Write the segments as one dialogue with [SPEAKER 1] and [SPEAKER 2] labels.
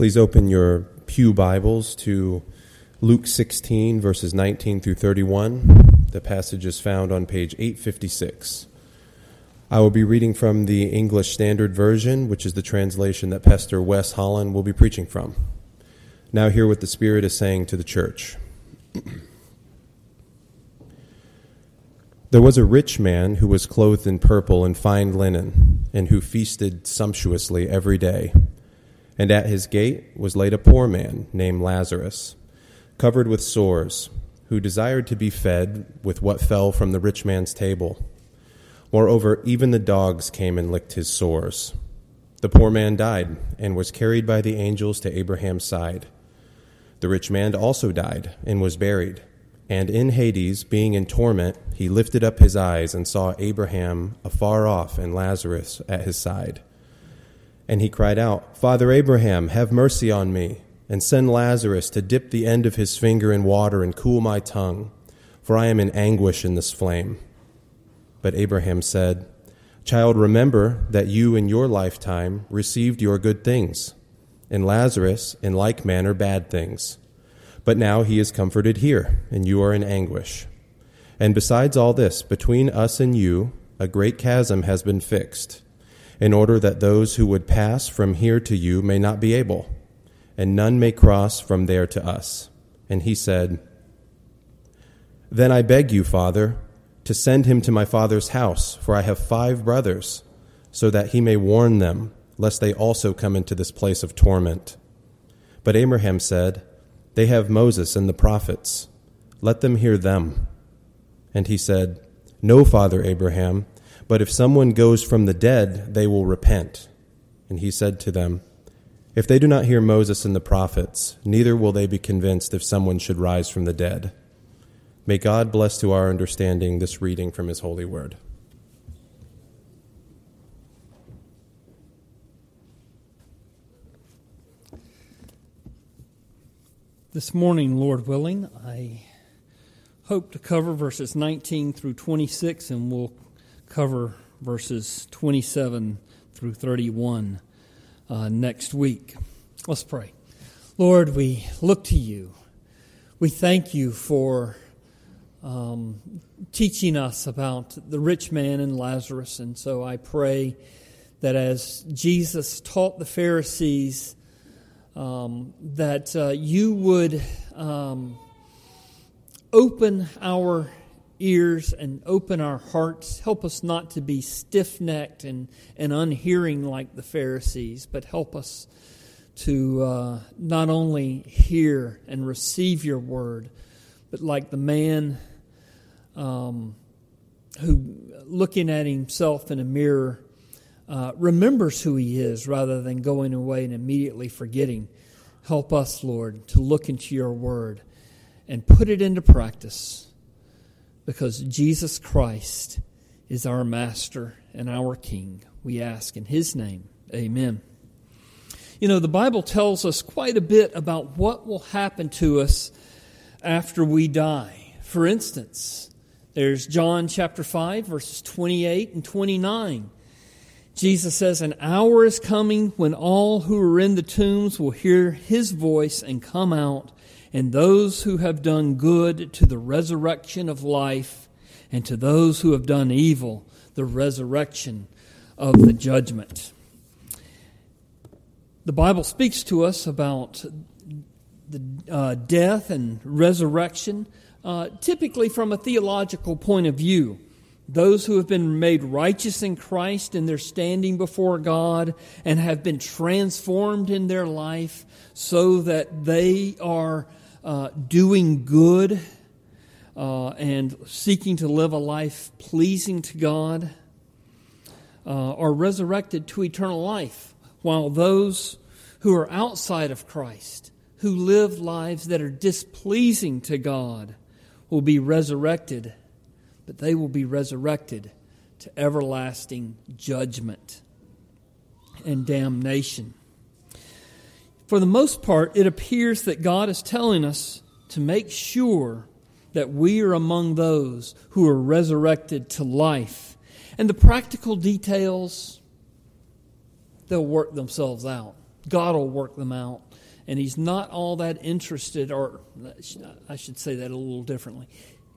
[SPEAKER 1] Please open your Pew Bibles to Luke 16, verses 19 through 31. The passage is found on page 856. I will be reading from the English Standard Version, which is the translation that Pastor Wes Holland will be preaching from. Now, hear what the Spirit is saying to the church. There was a rich man who was clothed in purple and fine linen, and who feasted sumptuously every day. And at his gate was laid a poor man named Lazarus, covered with sores, who desired to be fed with what fell from the rich man's table. Moreover, even the dogs came and licked his sores. The poor man died and was carried by the angels to Abraham's side. The rich man also died and was buried. And in Hades, being in torment, he lifted up his eyes and saw Abraham afar off and Lazarus at his side. And he cried out, Father Abraham, have mercy on me, and send Lazarus to dip the end of his finger in water and cool my tongue, for I am in anguish in this flame. But Abraham said, Child, remember that you in your lifetime received your good things, and Lazarus in like manner bad things. But now he is comforted here, and you are in anguish. And besides all this, between us and you, a great chasm has been fixed, in order that those who would pass from here to you may not be able, and none may cross from there to us. And he said, Then I beg you, Father, to send him to my father's house, for I have five brothers, so that he may warn them, lest they also come into this place of torment. But Abraham said, they have Moses and the prophets. Let them hear them. And he said, No, Father Abraham, but if someone goes from the dead, they will repent. And he said to them, If they do not hear Moses and the prophets, neither will they be convinced if someone should rise from the dead. May God bless to our understanding this reading from his holy word.
[SPEAKER 2] This morning, Lord willing, I hope to cover verses 19 through 26, and we'll cover verses 27 through 31 uh, next week. Let's pray. Lord, we look to you. We thank you for um, teaching us about the rich man and Lazarus. And so I pray that as Jesus taught the Pharisees, um, that uh, you would um, open our ears and open our hearts. Help us not to be stiff necked and, and unhearing like the Pharisees, but help us to uh, not only hear and receive your word, but like the man um, who, looking at himself in a mirror, uh, remembers who he is rather than going away and immediately forgetting. Help us, Lord, to look into your word and put it into practice because Jesus Christ is our master and our king. We ask in his name. Amen. You know, the Bible tells us quite a bit about what will happen to us after we die. For instance, there's John chapter 5, verses 28 and 29. Jesus says, An hour is coming when all who are in the tombs will hear his voice and come out, and those who have done good to the resurrection of life, and to those who have done evil, the resurrection of the judgment. The Bible speaks to us about the uh, death and resurrection, uh, typically from a theological point of view those who have been made righteous in Christ and they're standing before God and have been transformed in their life so that they are uh, doing good uh, and seeking to live a life pleasing to God uh, are resurrected to eternal life, while those who are outside of Christ, who live lives that are displeasing to God, will be resurrected but they will be resurrected to everlasting judgment and damnation. For the most part, it appears that God is telling us to make sure that we are among those who are resurrected to life. And the practical details, they'll work themselves out. God will work them out. And He's not all that interested, or I should say that a little differently.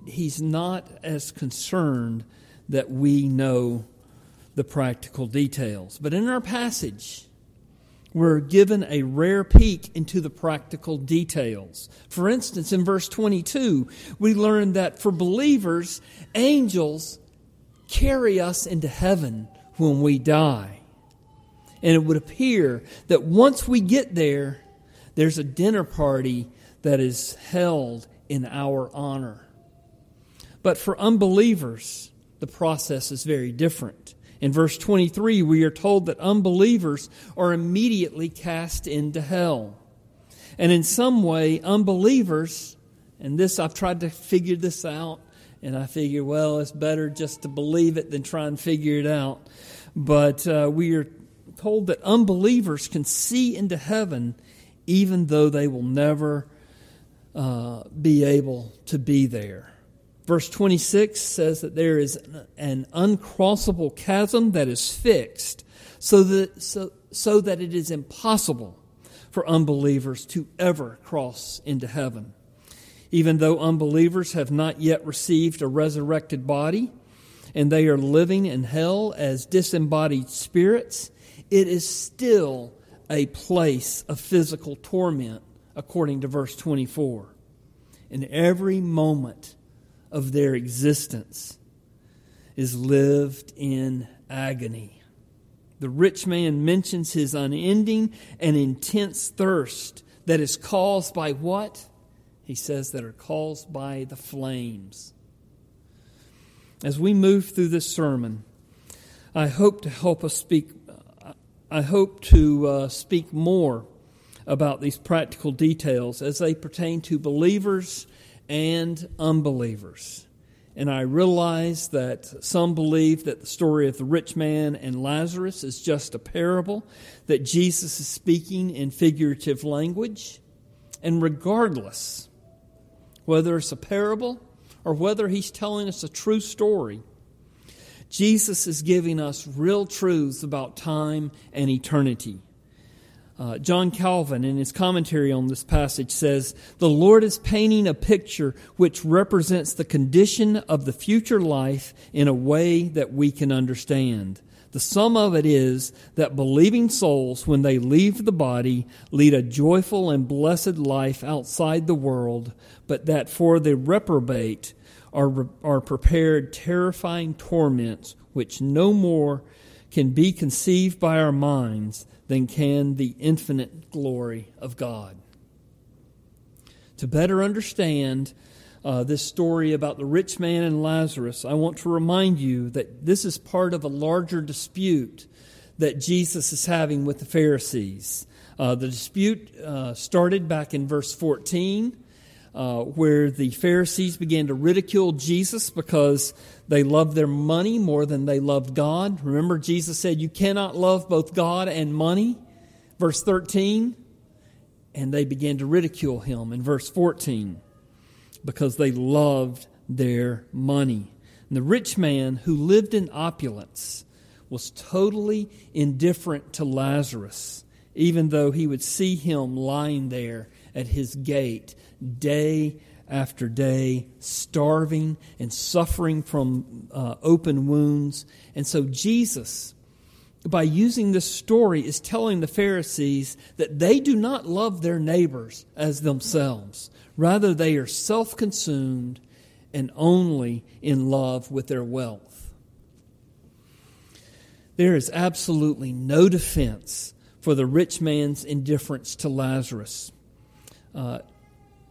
[SPEAKER 2] He's not as concerned that we know the practical details. But in our passage, we're given a rare peek into the practical details. For instance, in verse 22, we learn that for believers, angels carry us into heaven when we die. And it would appear that once we get there, there's a dinner party that is held in our honor. But for unbelievers, the process is very different. In verse 23, we are told that unbelievers are immediately cast into hell. And in some way, unbelievers, and this I've tried to figure this out, and I figure, well, it's better just to believe it than try and figure it out. But uh, we are told that unbelievers can see into heaven even though they will never uh, be able to be there. Verse 26 says that there is an uncrossable chasm that is fixed so that, so, so that it is impossible for unbelievers to ever cross into heaven. Even though unbelievers have not yet received a resurrected body and they are living in hell as disembodied spirits, it is still a place of physical torment, according to verse 24. In every moment, of their existence is lived in agony. The rich man mentions his unending and intense thirst that is caused by what? He says that are caused by the flames. As we move through this sermon, I hope to help us speak. I hope to uh, speak more about these practical details as they pertain to believers and unbelievers. And I realize that some believe that the story of the rich man and Lazarus is just a parable, that Jesus is speaking in figurative language. And regardless, whether it's a parable or whether he's telling us a true story, Jesus is giving us real truths about time and eternity. Uh, John Calvin, in his commentary on this passage, says The Lord is painting a picture which represents the condition of the future life in a way that we can understand. The sum of it is that believing souls, when they leave the body, lead a joyful and blessed life outside the world, but that for the reprobate are, are prepared terrifying torments which no more can be conceived by our minds than can the infinite glory of God. To better understand uh, this story about the rich man and Lazarus, I want to remind you that this is part of a larger dispute that Jesus is having with the Pharisees. Uh, the dispute uh, started back in verse 14 uh, where the Pharisees began to ridicule Jesus because they loved their money more than they loved God. Remember, Jesus said, You cannot love both God and money. Verse 13. And they began to ridicule him in verse 14 because they loved their money. And the rich man who lived in opulence was totally indifferent to Lazarus, even though he would see him lying there at his gate day after day, starving and suffering from uh, open wounds. And so Jesus, by using this story, is telling the Pharisees that they do not love their neighbors as themselves. Rather, they are self consumed and only in love with their wealth. There is absolutely no defense for the rich man's indifference to Lazarus. Uh,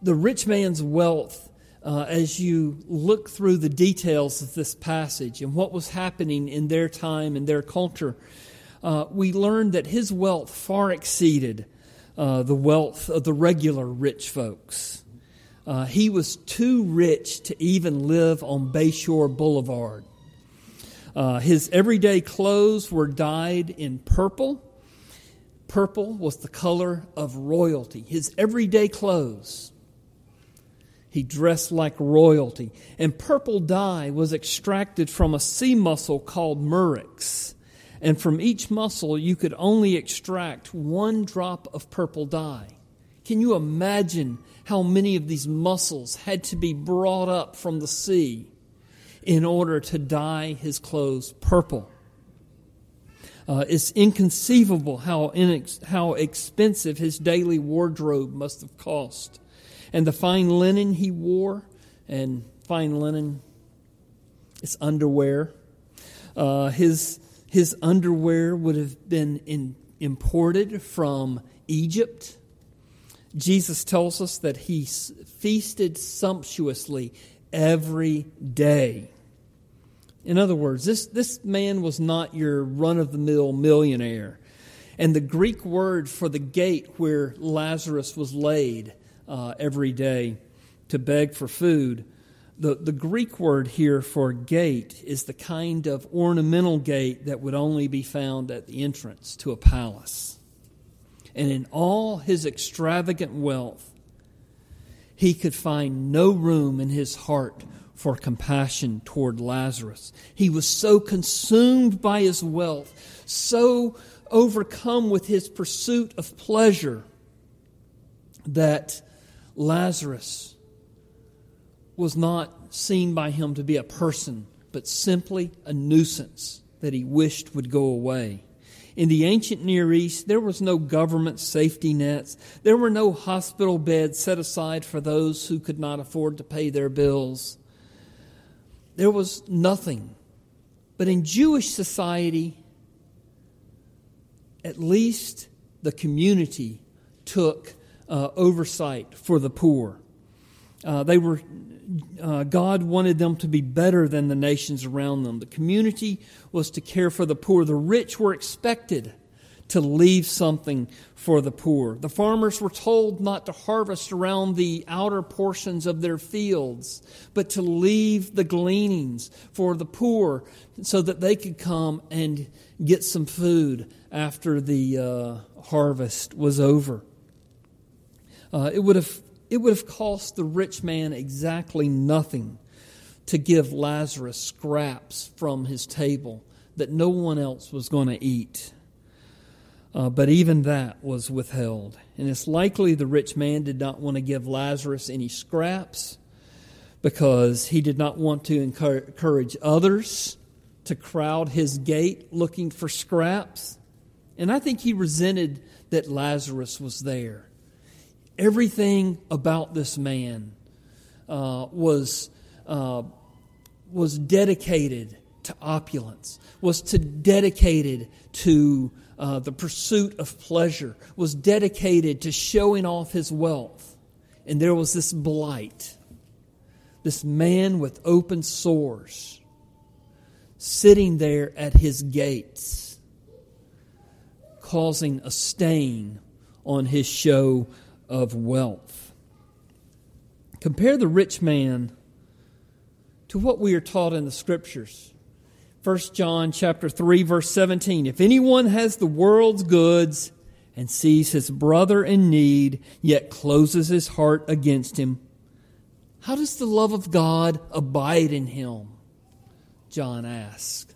[SPEAKER 2] the rich man's wealth, uh, as you look through the details of this passage and what was happening in their time and their culture, uh, we learn that his wealth far exceeded uh, the wealth of the regular rich folks. Uh, he was too rich to even live on Bayshore Boulevard. Uh, his everyday clothes were dyed in purple. Purple was the color of royalty. His everyday clothes he dressed like royalty. And purple dye was extracted from a sea mussel called murex. and from each mussel, you could only extract one drop of purple dye. Can you imagine how many of these mussels had to be brought up from the sea in order to dye his clothes purple? Uh, it's inconceivable how, inex- how expensive his daily wardrobe must have cost. And the fine linen he wore, and fine linen is underwear. Uh, his, his underwear would have been in, imported from Egypt. Jesus tells us that he feasted sumptuously every day. In other words, this, this man was not your run of the mill millionaire. And the Greek word for the gate where Lazarus was laid uh, every day to beg for food, the, the Greek word here for gate is the kind of ornamental gate that would only be found at the entrance to a palace. And in all his extravagant wealth, he could find no room in his heart for compassion toward Lazarus. He was so consumed by his wealth, so overcome with his pursuit of pleasure, that Lazarus was not seen by him to be a person, but simply a nuisance that he wished would go away. In the ancient Near East, there was no government safety nets. There were no hospital beds set aside for those who could not afford to pay their bills there was nothing. But in Jewish society, at least the community took uh, oversight for the poor. Uh, they were, uh, God wanted them to be better than the nations around them. The community was to care for the poor. The rich were expected to leave something for the poor. The farmers were told not to harvest around the outer portions of their fields, but to leave the gleanings for the poor so that they could come and get some food after the uh, harvest was over. Uh, it, would have, it would have cost the rich man exactly nothing to give Lazarus scraps from his table that no one else was going to eat. Uh, but even that was withheld. And it's likely the rich man did not want to give Lazarus any scraps because he did not want to encourage others to crowd his gate looking for scraps. And I think he resented that Lazarus was there. Everything about this man uh, was, uh, was dedicated to opulence, was to dedicated to uh, the pursuit of pleasure, was dedicated to showing off his wealth. And there was this blight, this man with open sores, sitting there at his gates, causing a stain on his show of wealth. Compare the rich man to what we are taught in the scriptures 1 John chapter 3 verse 17. If anyone has the world's goods and sees his brother in need, yet closes his heart against him, how does the love of God abide in him? John asked.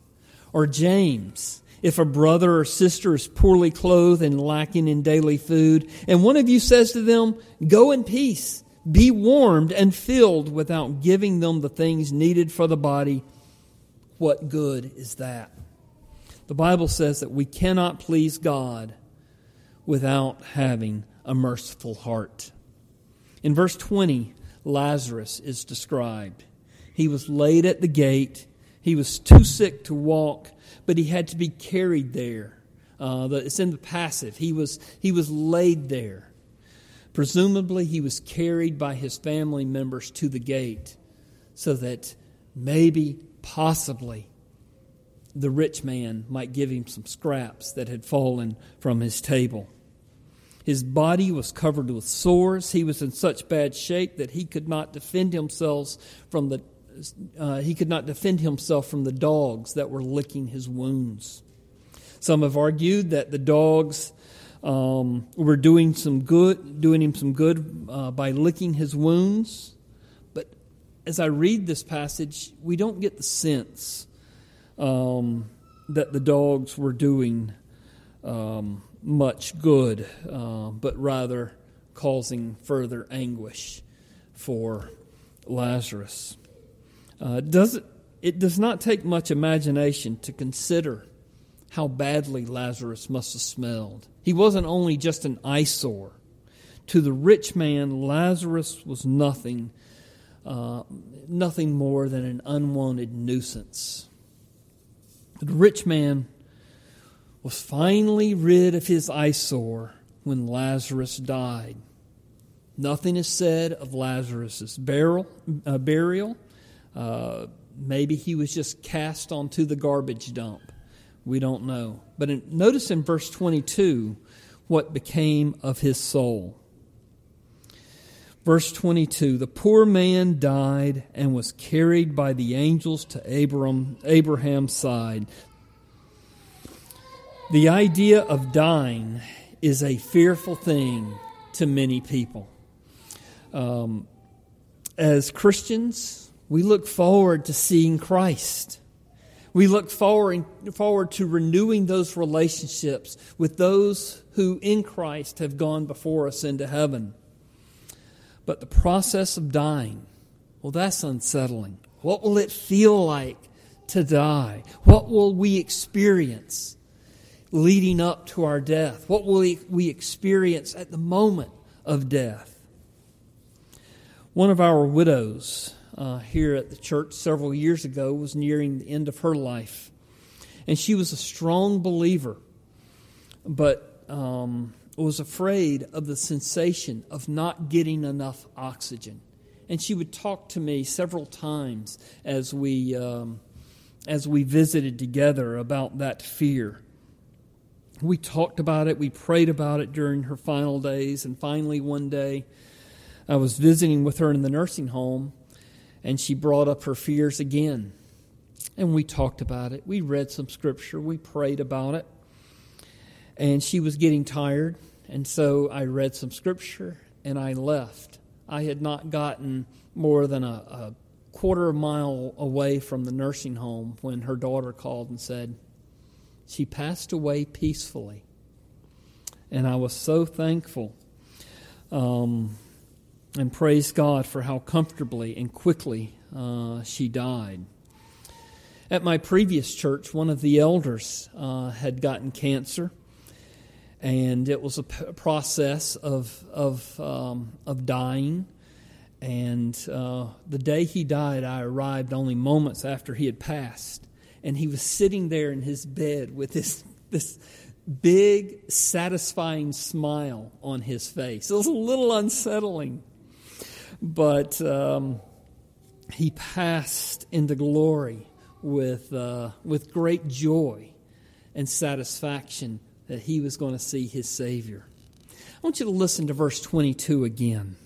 [SPEAKER 2] Or James, if a brother or sister is poorly clothed and lacking in daily food, and one of you says to them, Go in peace, be warmed and filled without giving them the things needed for the body, what good is that? The Bible says that we cannot please God without having a merciful heart. In verse 20, Lazarus is described. He was laid at the gate. He was too sick to walk, but he had to be carried there. Uh, it's in the passive. He was, he was laid there. Presumably, he was carried by his family members to the gate so that maybe possibly the rich man might give him some scraps that had fallen from his table. His body was covered with sores. He was in such bad shape that he could not defend himself from the uh, he could not defend himself from the dogs that were licking his wounds. Some have argued that the dogs um, were doing some good, doing him some good uh, by licking his wounds But as I read this passage, we don't get the sense um, that the dogs were doing um, much good, uh, but rather causing further anguish for Lazarus. Uh, does it, does not take much imagination to consider how badly Lazarus must have smelled. He wasn't only just an eyesore. To the rich man, Lazarus was nothing, uh, nothing more than an unwanted nuisance. The rich man was finally rid of his eyesore when Lazarus died. Nothing is said of Lazarus's burial. Uh. Maybe he was just cast onto the garbage dump. We don't know. But in, notice in verse 22 what became of his soul. Verse 22 The poor man died and was carried by the angels to Abraham, Abraham's side. The idea of dying is a fearful thing to many people. Um, as Christians, we look forward to seeing Christ. We look forward, forward to renewing those relationships with those who in Christ have gone before us into heaven. But the process of dying, well, that's unsettling. What will it feel like to die? What will we experience leading up to our death? What will we experience at the moment of death? One of our widows uh, here at the church several years ago was nearing the end of her life. And she was a strong believer, but um, was afraid of the sensation of not getting enough oxygen. And she would talk to me several times as we, um, as we visited together about that fear. We talked about it, we prayed about it during her final days, and finally, one day, I was visiting with her in the nursing home, and she brought up her fears again. And we talked about it. We read some scripture. We prayed about it. And she was getting tired. And so I read some scripture and I left. I had not gotten more than a, a quarter of a mile away from the nursing home when her daughter called and said, She passed away peacefully. And I was so thankful. Um, and praise God for how comfortably and quickly uh, she died. At my previous church, one of the elders uh, had gotten cancer, and it was a p- process of of um, of dying. And uh, the day he died, I arrived only moments after he had passed, and he was sitting there in his bed with this this big, satisfying smile on his face. It was a little unsettling but um, he passed into glory with, uh, with great joy and satisfaction that he was going to see his Savior. I want you to listen to verse 22 again.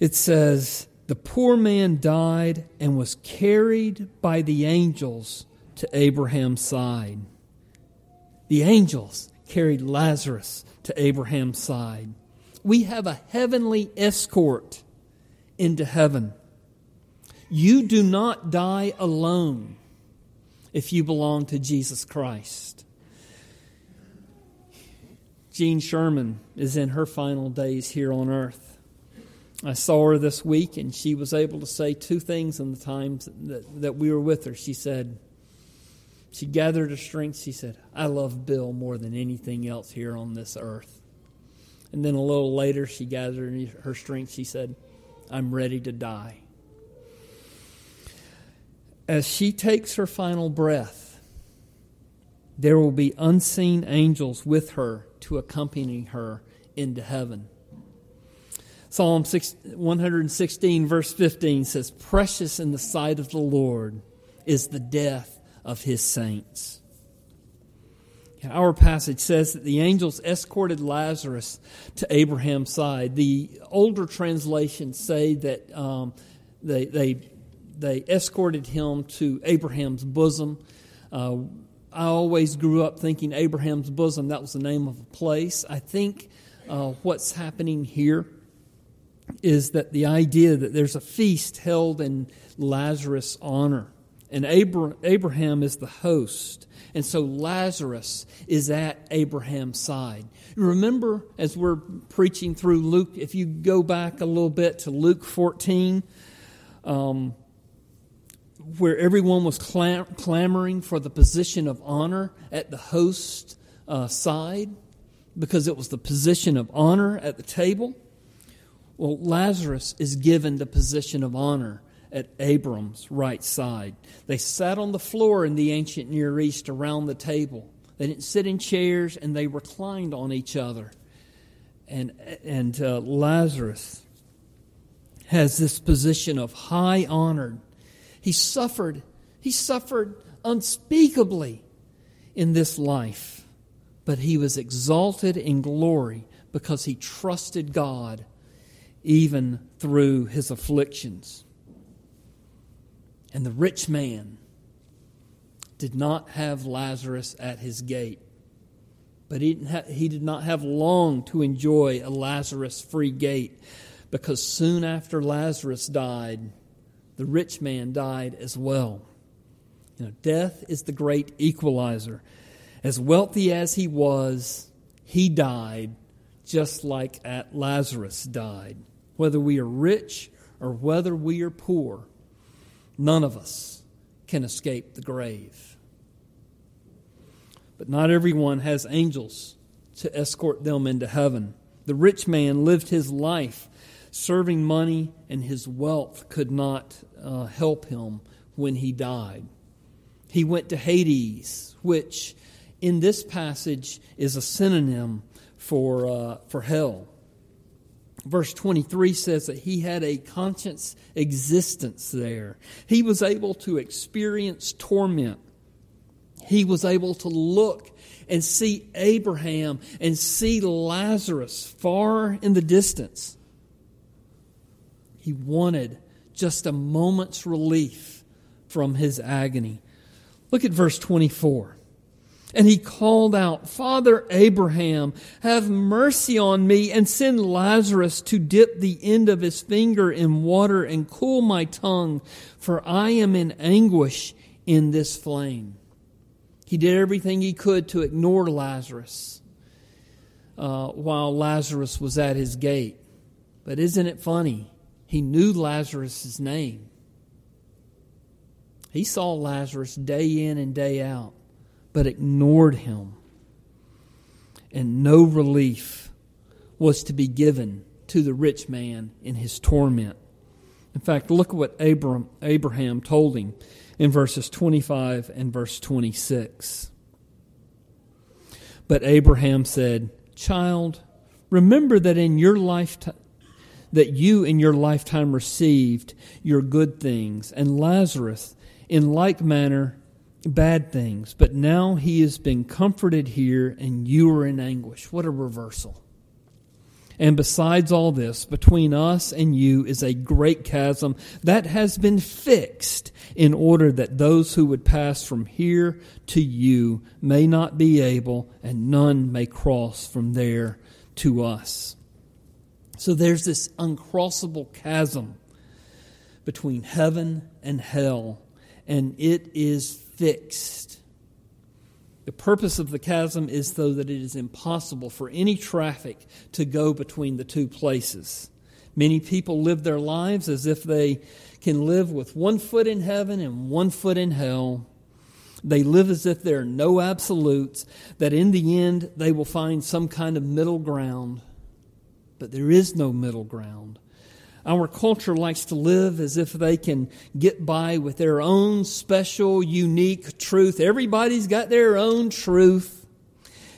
[SPEAKER 2] It says, The poor man died and was carried by the angels to Abraham's side. The angels carried Lazarus to Abraham's side we have a heavenly escort into heaven. You do not die alone if you belong to Jesus Christ. Jean Sherman is in her final days here on earth. I saw her this week, and she was able to say two things in the times that, that we were with her. She said, she gathered her strength. She said, I love Bill more than anything else here on this earth. And then a little later, she gathered her strength. She said, I'm ready to die. As she takes her final breath, there will be unseen angels with her to accompany her into heaven. Psalm 116, verse 15 says, Precious in the sight of the Lord is the death of his saints. Our passage says that the angels escorted Lazarus to Abraham's side. The older translations say that um, they, they, they escorted him to Abraham's bosom. Uh, I always grew up thinking Abraham's bosom, that was the name of a place. I think uh, what's happening here is that the idea that there's a feast held in Lazarus' honor. and Abraham is the host. And so Lazarus is at Abraham's side. Remember, as we're preaching through Luke, if you go back a little bit to Luke 14, um, where everyone was clam- clamoring for the position of honor at the host uh, side, because it was the position of honor at the table. Well, Lazarus is given the position of honor at Abram's right side. They sat on the floor in the ancient Near East around the table. They didn't sit in chairs and they reclined on each other. And, and uh, Lazarus has this position of high honor. He suffered, he suffered unspeakably in this life, but he was exalted in glory because he trusted God even through his afflictions. And the rich man did not have Lazarus at his gate. But he, ha- he did not have long to enjoy a Lazarus free gate because soon after Lazarus died, the rich man died as well. You know, death is the great equalizer. As wealthy as he was, he died just like at Lazarus died. Whether we are rich or whether we are poor, None of us can escape the grave. But not everyone has angels to escort them into heaven. The rich man lived his life serving money, and his wealth could not uh, help him when he died. He went to Hades, which in this passage is a synonym for, uh, for hell verse 23 says that he had a conscious existence there. He was able to experience torment. He was able to look and see Abraham and see Lazarus far in the distance. He wanted just a moment's relief from his agony. Look at verse 24. And he called out, Father Abraham, have mercy on me and send Lazarus to dip the end of his finger in water and cool my tongue, for I am in anguish in this flame. He did everything he could to ignore Lazarus uh, while Lazarus was at his gate. But isn't it funny? He knew Lazarus' name. He saw Lazarus day in and day out but ignored him. And no relief was to be given to the rich man in his torment. In fact, look at what Abraham, Abraham told him in verses 25 and verse 26. But Abraham said, Child, remember that in your lifetime, that you in your lifetime received your good things, and Lazarus in like manner bad things, but now he has been comforted here and you are in anguish. What a reversal. And besides all this, between us and you is a great chasm that has been fixed in order that those who would pass from here to you may not be able, and none may cross from there to us. So there's this uncrossable chasm between heaven and hell, and it is fixed. The purpose of the chasm is so that it is impossible for any traffic to go between the two places. Many people live their lives as if they can live with one foot in heaven and one foot in hell. They live as if there are no absolutes, that in the end they will find some kind of middle ground. But there is no middle ground. Our culture likes to live as if they can get by with their own special, unique truth. Everybody's got their own truth.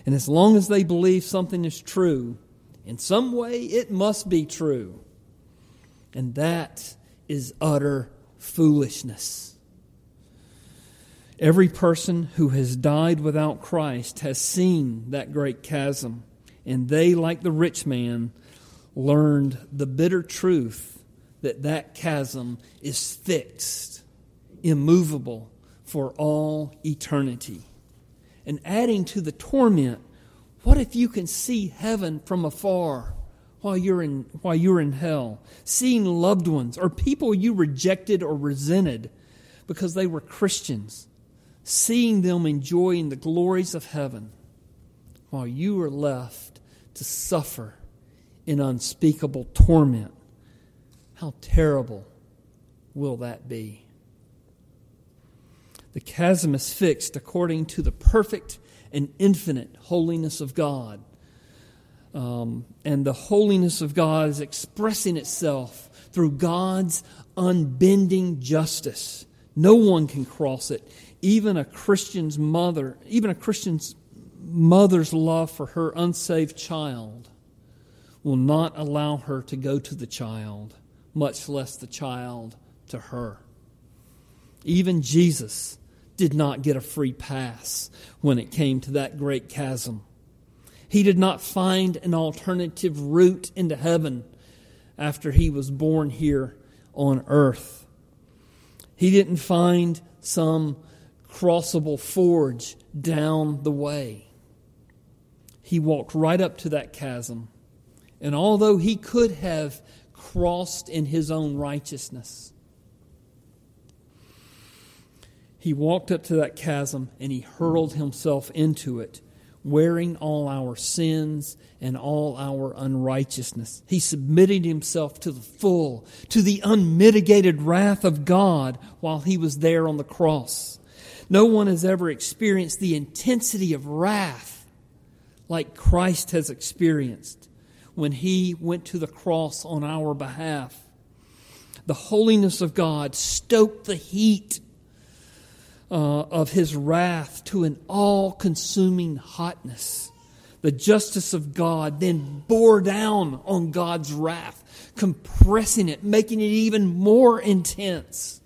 [SPEAKER 2] And as long as they believe something is true, in some way it must be true. And that is utter foolishness. Every person who has died without Christ has seen that great chasm, and they, like the rich man, learned the bitter truth that that chasm is fixed, immovable for all eternity. And adding to the torment, what if you can see heaven from afar while you're in, while you're in hell? Seeing loved ones or people you rejected or resented because they were Christians, seeing them enjoying the glories of heaven, while you are left to suffer in unspeakable torment. How terrible will that be? The chasm is fixed according to the perfect and infinite holiness of God. Um, and the holiness of God is expressing itself through God's unbending justice. No one can cross it. Even a Christian's mother, even a Christian's mother's love for her unsaved child will not allow her to go to the child, much less the child to her. Even Jesus did not get a free pass when it came to that great chasm. He did not find an alternative route into heaven after he was born here on earth. He didn't find some crossable forge down the way. He walked right up to that chasm. And although he could have crossed in his own righteousness, he walked up to that chasm and he hurled himself into it wearing all our sins and all our unrighteousness. He submitted himself to the full, to the unmitigated wrath of God while he was there on the cross. No one has ever experienced the intensity of wrath like Christ has experienced when he went to the cross on our behalf. The holiness of God stoked the heat uh, of his wrath to an all consuming hotness. The justice of God then bore down on God's wrath, compressing it, making it even more intense.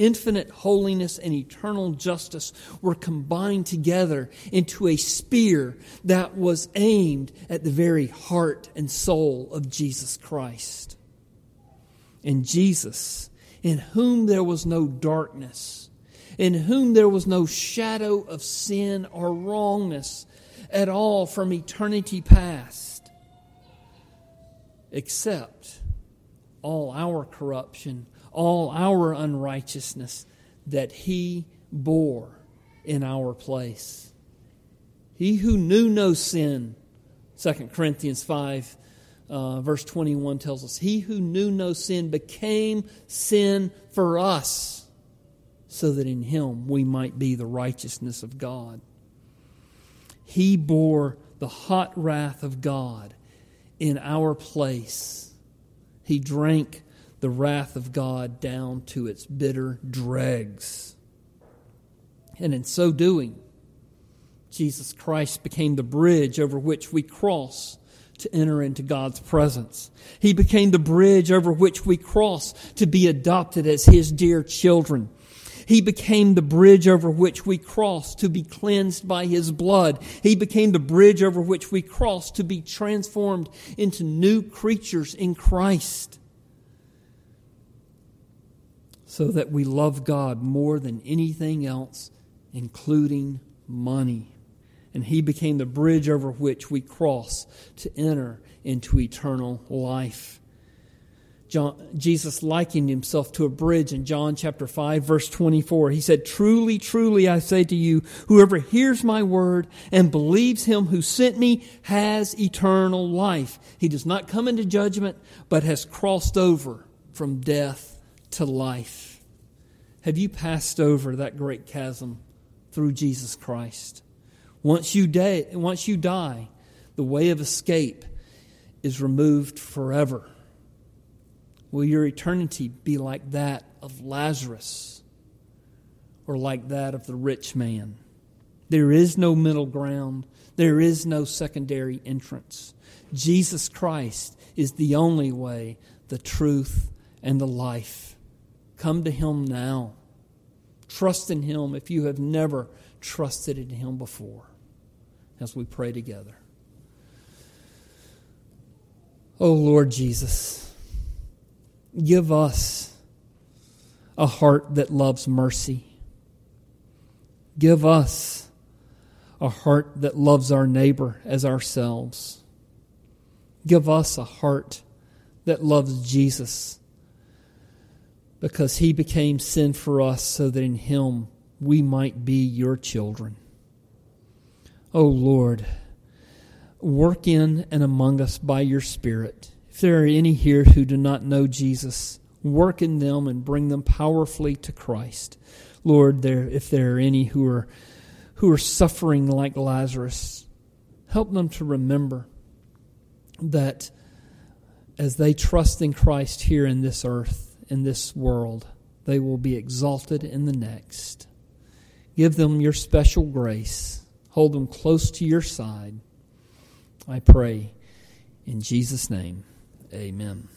[SPEAKER 2] Infinite holiness and eternal justice were combined together into a spear that was aimed at the very heart and soul of Jesus Christ. And Jesus, in whom there was no darkness, in whom there was no shadow of sin or wrongness at all from eternity past, except all our corruption, all our unrighteousness that he bore in our place. He who knew no sin, 2 Corinthians 5, uh, verse 21 tells us, He who knew no sin became sin for us so that in him we might be the righteousness of God. He bore the hot wrath of God in our place. He drank the wrath of God down to its bitter dregs. And in so doing, Jesus Christ became the bridge over which we cross to enter into God's presence. He became the bridge over which we cross to be adopted as His dear children. He became the bridge over which we cross to be cleansed by His blood. He became the bridge over which we cross to be transformed into new creatures in Christ. So that we love God more than anything else, including money. And He became the bridge over which we cross to enter into eternal life. John, Jesus likened himself to a bridge in John chapter 5 verse 24. He said, Truly, truly, I say to you, whoever hears my word and believes him who sent me has eternal life. He does not come into judgment, but has crossed over from death to life. Have you passed over that great chasm through Jesus Christ? Once you, die, once you die, the way of escape is removed forever. Will your eternity be like that of Lazarus or like that of the rich man? There is no middle ground, there is no secondary entrance. Jesus Christ is the only way, the truth, and the life. Come to Him now. Trust in Him if you have never trusted in Him before. As we pray together. Oh Lord Jesus. Give us a heart that loves mercy. Give us a heart that loves our neighbor as ourselves. Give us a heart that loves Jesus because he became sin for us so that in him we might be your children. O oh Lord, work in and among us by your Spirit. If there are any here who do not know Jesus, work in them and bring them powerfully to Christ. Lord, there if there are any who are who are suffering like Lazarus, help them to remember that as they trust in Christ here in this earth, in this world, they will be exalted in the next. Give them your special grace. Hold them close to your side. I pray in Jesus' name. Amen.